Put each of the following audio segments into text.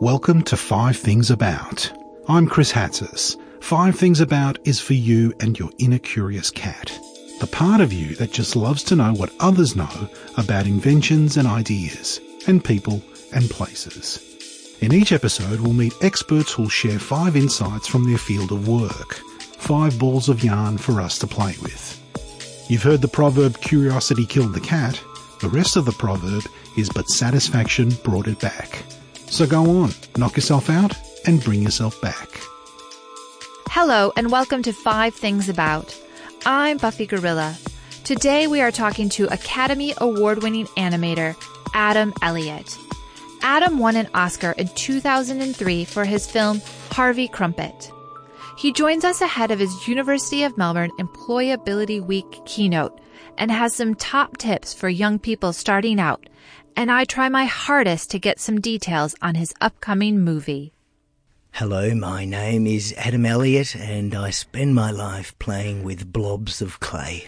Welcome to Five Things About. I'm Chris Hatzis. Five Things About is for you and your inner curious cat. The part of you that just loves to know what others know about inventions and ideas, and people and places. In each episode, we'll meet experts who'll share five insights from their field of work, five balls of yarn for us to play with. You've heard the proverb, curiosity killed the cat. The rest of the proverb is but satisfaction brought it back. So go on, knock yourself out and bring yourself back. Hello, and welcome to Five Things About. I'm Buffy Gorrilla. Today we are talking to Academy Award winning animator Adam Elliot. Adam won an Oscar in 2003 for his film Harvie Krumpet. He joins us ahead of his University of Melbourne Employability Week keynote and has some top tips for young people starting out. And I try my hardest to get some details on his upcoming movie. Hello, my name is Adam Elliot, and I spend my life playing with blobs of clay.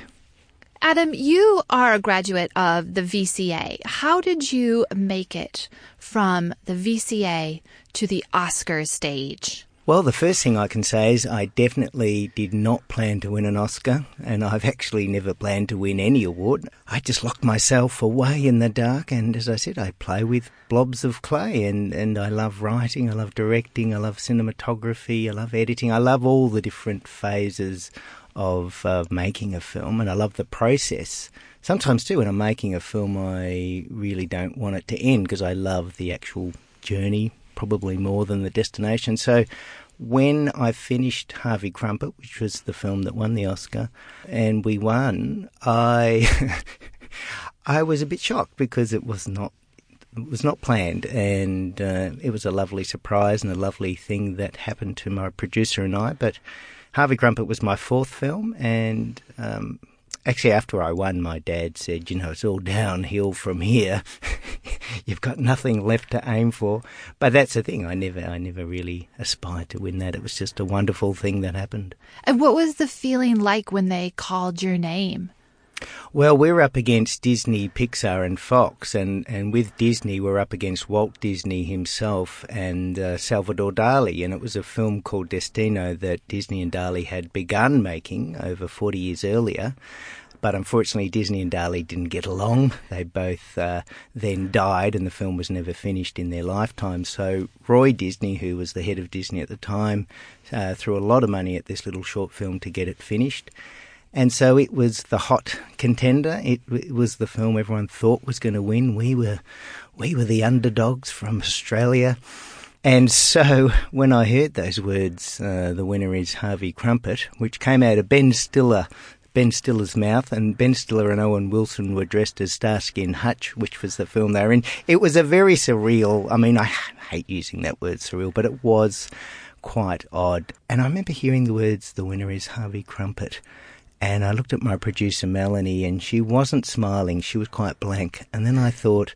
Adam, you are a graduate of the VCA. How did you make it from the VCA to the Oscar stage? Well, the first thing I can say is I definitely did not plan to win an Oscar, and I've actually never planned to win any award. I just locked myself away in the dark, and as I said, I play with blobs of clay, and, and I love writing, I love directing, I love cinematography, I love editing, I love all the different phases of uh, making a film, and I love the process. Sometimes, too, when I'm making a film, I really don't want it to end because I love the actual journey probably more than the destination. So when I finished Harvie Krumpet, which was the film that won the Oscar, and we won, I I was a bit shocked because it was not it was not planned, and uh, it was a lovely surprise and a lovely thing that happened to my producer and I. But Harvie Krumpet was my fourth film, and um, actually, after I won, my dad said, "You know, it's all downhill from here. You've got nothing left to aim for." But that's the thing. I never, I never really aspired to win that. It was just a wonderful thing that happened. And what was the feeling like when they called your name? Well, we're up against Disney, Pixar, and Fox, and, and with Disney, we're up against Walt Disney himself and uh, Salvador Dali. And it was a film called Destino that Disney and Dali had begun making over 40 years earlier. But unfortunately, Disney and Dali didn't get along. They both uh, then died, and the film was never finished in their lifetime. So, Roy Disney, who was the head of Disney at the time, uh, threw a lot of money at this little short film to get it finished. And so it was the hot contender. It, it was the film everyone thought was going to win. We were, we were the underdogs from Australia. And so when I heard those words, uh, the winner is Harvie Krumpet, which came out of Ben Stiller, Ben Stiller's mouth, and Ben Stiller and Owen Wilson were dressed as Starsky and Hutch, which was the film they were in. It was a very surreal. I mean, I hate using that word surreal, but it was quite odd. And I remember hearing the words, "The winner is Harvie Krumpet." And I looked at my producer, Melanie, and she wasn't smiling. She was quite blank. And then I thought,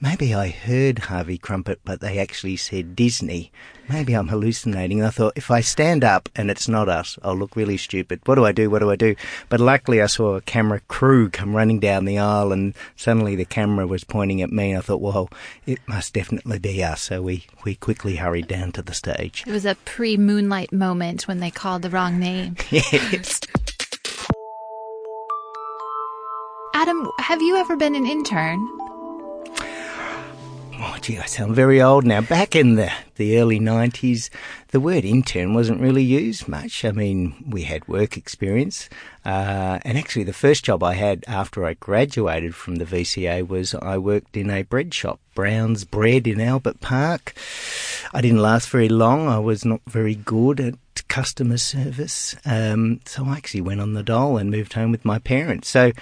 maybe I heard Harvie Krumpet, but they actually said Disney. Maybe I'm hallucinating. And I thought, if I stand up and it's not us, I'll look really stupid. What do I do? What do I do? But luckily, I saw a camera crew come running down the aisle, and suddenly the camera was pointing at me. And I thought, well, it must definitely be us. So we, we quickly hurried down to the stage. It was a pre moonlight moment when they called the wrong name. yes. Adam, have you ever been an intern? Oh, gee, I sound very old now. Back in the, the early 90s, the word intern wasn't really used much. I mean, we had work experience. Uh, and actually, the first job I had after I graduated from the VCA was I worked in a bread shop, Brown's Bread in Albert Park. I didn't last very long. I was not very good at customer service. Um, so I actually went on the dole and moved home with my parents. So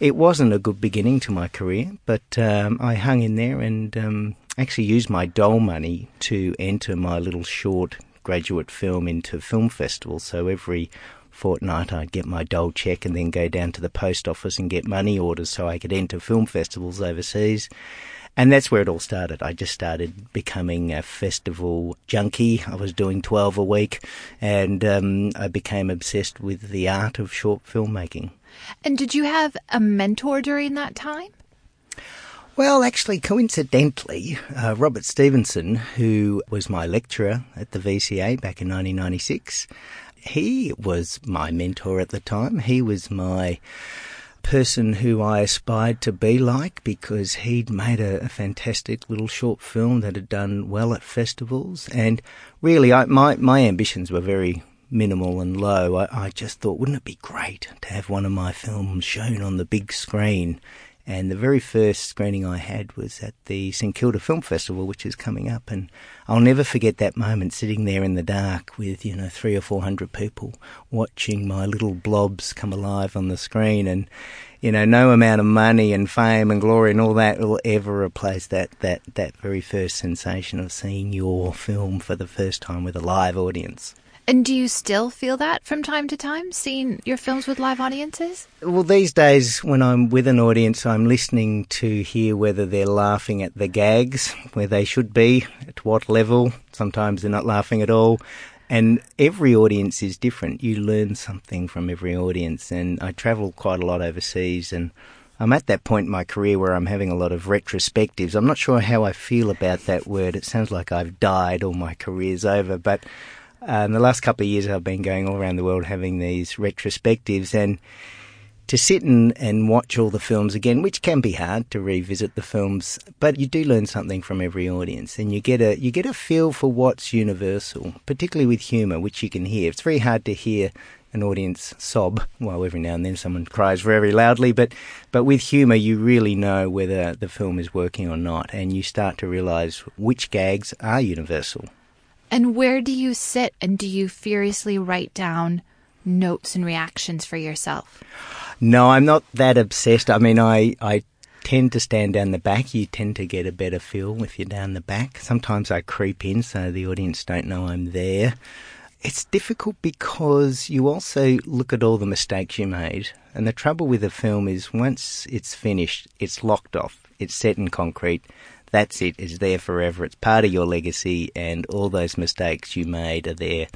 it wasn't a good beginning to my career, but um, I hung in there and um, actually used my dole money to enter my little short graduate film into film festivals. So every fortnight I'd get my dole check and then go down to the post office and get money orders so I could enter film festivals overseas. And that's where it all started. I just started becoming a festival junkie. I was doing 12 a week and um, I became obsessed with the art of short filmmaking. And did you have a mentor during that time? Well, actually, coincidentally, uh, Robert Stevenson, who was my lecturer at the VCA back in 1996, he was my mentor at the time. He was my person who I aspired to be like because he'd made a, a, fantastic little short film that had done well at festivals. And really, I, my, my ambitions were very minimal and low. I, I just thought, wouldn't it be great to have one of my films shown on the big screen? And the very first screening I had was at the St Kilda Film Festival, which is coming up. And I'll never forget that moment sitting there in the dark with, you know, three or four hundred people watching my little blobs come alive on the screen. And, you know, no amount of money and fame and glory and all that will ever replace that, that, that very first sensation of seeing your film for the first time with a live audience. And do you still feel that from time to time, seeing your films with live audiences? Well, these days, when I'm with an audience, I'm listening to hear whether they're laughing at the gags, where they should be, at what level. Sometimes they're not laughing at all. And every audience is different. You learn something from every audience. And I travel quite a lot overseas and I'm at that point in my career where I'm having a lot of retrospectives. I'm not sure how I feel about that word. It sounds like I've died or my career's over, but um, the last couple of years, I've been going all around the world having these retrospectives, and to sit and, and watch all the films again, which can be hard to revisit the films, but you do learn something from every audience, and you get a you get a feel for what's universal, particularly with humour, which you can hear. It's very hard to hear an audience sob. Well, every now and then someone cries very loudly, but but with humour, you really know whether the film is working or not, and you start to realise which gags are universal. And where do you sit and do you furiously write down notes and reactions for yourself? No, I'm not that obsessed. I mean, I, I tend to stand down the back. You tend to get a better feel if you're down the back. Sometimes I creep in so the audience don't know I'm there. It's difficult because you also look at all the mistakes you made. And the trouble with a film is once it's finished, it's locked off, it's set in concrete that's it. It's there forever. It's part of your legacy, and all those mistakes you made are there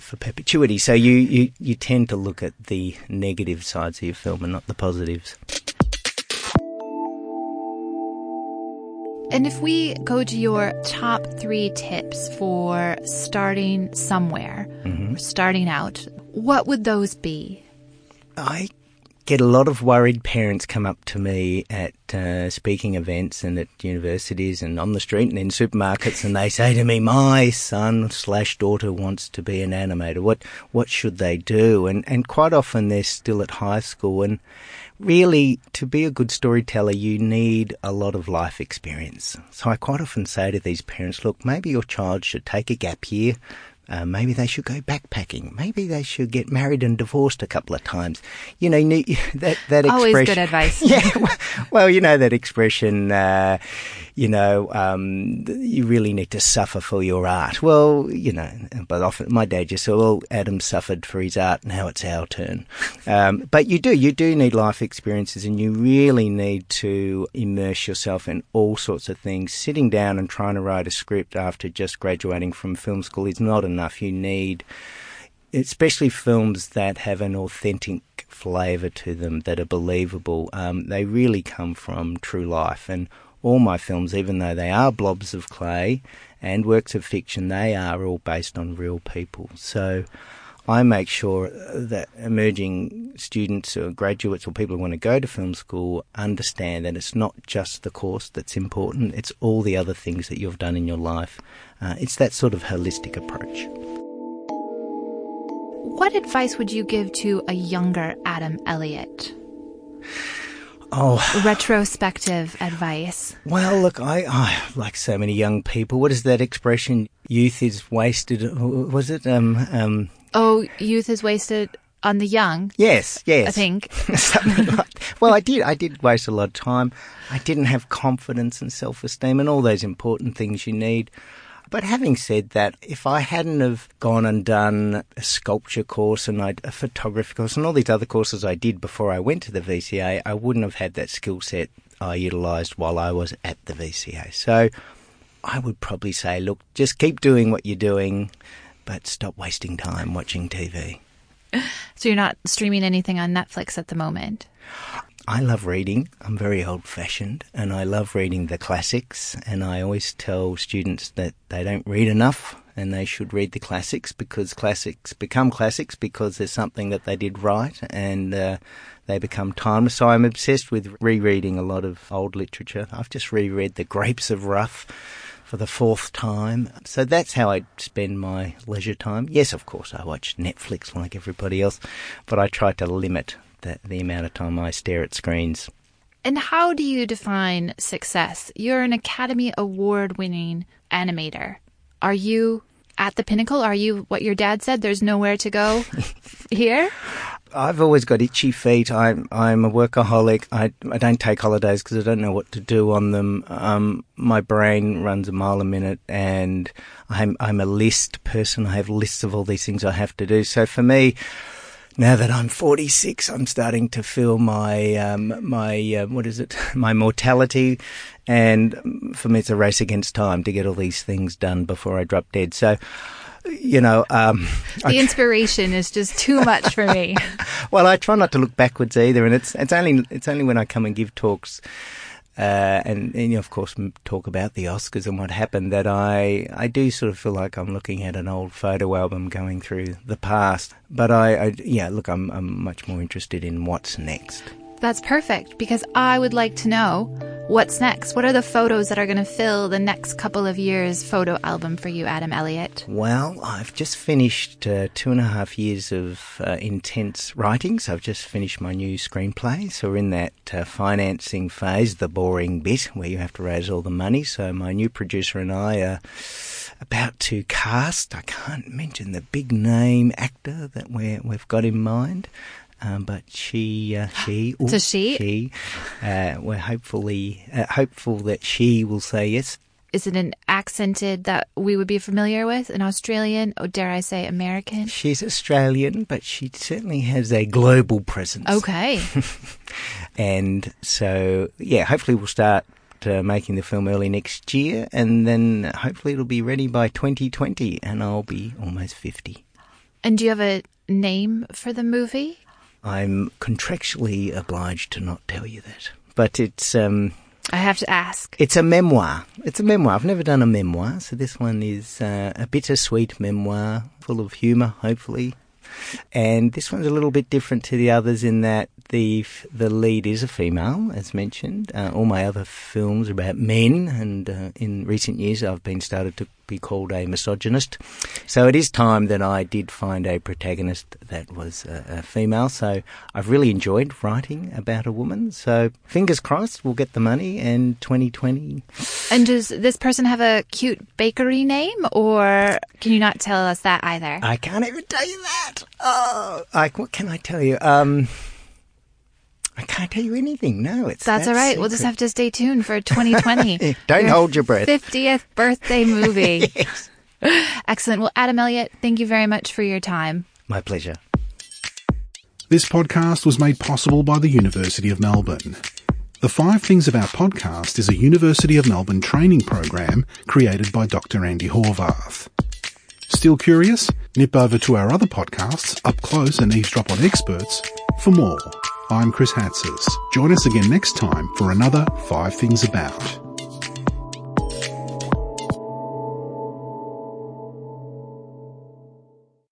for perpetuity. So you, you, you tend to look at the negative sides of your film and not the positives. And if we go to your top three tips for starting somewhere, mm-hmm. starting out, what would those be? I get a lot of worried parents come up to me at uh, speaking events and at universities and on the street and in supermarkets, and they say to me, "My son slash daughter wants to be an animator. What what should they do?" And and quite often they're still at high school, and really to be a good storyteller, you need a lot of life experience. So I quite often say to these parents, "Look, maybe your child should take a gap year." Uh, maybe they should go backpacking. Maybe they should get married and divorced a couple of times. You know, that that expression. Always good advice. yeah. Well, you know that expression. Uh, you know, um, you really need to suffer for your art. Well, you know, but often my dad just said, "Well, Adam suffered for his art. Now it's our turn." Um, but you do, you do need life experiences, and you really need to immerse yourself in all sorts of things. Sitting down and trying to write a script after just graduating from film school is not enough. You need especially films that have an authentic flavour to them that are believable. Um, they really come from true life, and all my films, even though they are blobs of clay and works of fiction, they are all based on real people. So I make sure that emerging students or graduates or people who want to go to film school understand that it's not just the course that's important, it's all the other things that you've done in your life. Uh, it's that sort of holistic approach. What advice would you give to a younger Adam Elliot? Oh, retrospective advice. Well, look, I, I like so many young people. What is that expression? Youth is wasted. Was it? Um, um. Oh, youth is wasted on the young. Yes, yes. I think. like, well, I did. I did waste a lot of time. I didn't have confidence and self-esteem and all those important things you need. But having said that, if I hadn't have gone and done a sculpture course and I'd, a photography course and all these other courses I did before I went to the VCA, I wouldn't have had that skill set I utilised while I was at the VCA. So I would probably say, look, just keep doing what you're doing, but stop wasting time watching TV. So you're not streaming anything on Netflix at the moment? I love reading. I'm very old fashioned and I love reading the classics. And I always tell students that they don't read enough and they should read the classics because classics become classics because there's something that they did right and uh, they become timeless. So I'm obsessed with rereading a lot of old literature. I've just reread The Grapes of Wrath for the fourth time. So that's how I spend my leisure time. Yes, of course, I watch Netflix like everybody else, but I try to limit the, the amount of time I stare at screens. And how do you define success? You're an Academy Award winning animator. Are you at the pinnacle? Are you what your dad said? There's nowhere to go here? I've always got itchy feet. I'm I'm a workaholic. I I don't take holidays because I don't know what to do on them. Um, my brain runs a mile a minute, and I'm I'm a list person. I have lists of all these things I have to do. So for me, now that I'm 46, I'm starting to feel my um, my uh, what is it? My mortality, and for me, it's a race against time to get all these things done before I drop dead. So. You know, um, the I, inspiration is just too much for me. well, I try not to look backwards either, and it's it's only it's only when I come and give talks uh, and, and, you of course talk about the Oscars and what happened that I I do sort of feel like I'm looking at an old photo album going through the past. But I, I yeah, look, I'm I'm much more interested in what's next. That's perfect because I would like to know what's next. What are the photos that are going to fill the next couple of years' photo album for you, Adam Elliot? Well, I've just finished uh, two and a half years of uh, intense writing. So I've just finished my new screenplay. So we're in that uh, financing phase, the boring bit where you have to raise all the money. So my new producer and I are about to cast. I can't mention the big name actor that we we've got in mind. Um, but she, uh, she, ooh, she, she, uh, we're hopefully uh, hopeful that she will say yes. Is it an accented that we would be familiar with, an Australian, or dare I say, American? She's Australian, but she certainly has a global presence. Okay. and so, yeah, hopefully we'll start uh, making the film early next year, and then hopefully it'll be ready by 2020, and I'll be almost 50. And do you have a name for the movie? I'm contractually obliged to not tell you that. But it's. Um, I have to ask. It's a memoir. It's a memoir. I've never done a memoir, so this one is uh, a bittersweet memoir, full of humour, hopefully. And this one's a little bit different to the others in that the the lead is a female, as mentioned. Uh, all my other films are about men, and uh, in recent years I've been started to be called a misogynist. So it is time that I did find a protagonist that was a, a female. So I've really enjoyed writing about a woman. So fingers crossed, we'll get the money in 2020. And does this person have a cute bakery name, or can you not tell us that either? I can't even tell you that. Oh, I, what can I tell you? Um, I can't tell you anything. No, it's that's, all right. Secret. We'll just have to stay tuned for 2020. Don't your hold your breath. 50th birthday movie. Excellent. Well, Adam Elliot, thank you very much for your time. My pleasure. This podcast was made possible by the University of Melbourne. The Five Things About podcast is a University of Melbourne training program created by Dr. Andi Horvath. Still curious? Nip over to our other podcasts, Up Close and Eavesdrop on Experts, for more. I'm Chris Hatzis. Join us again next time for another Five Things About.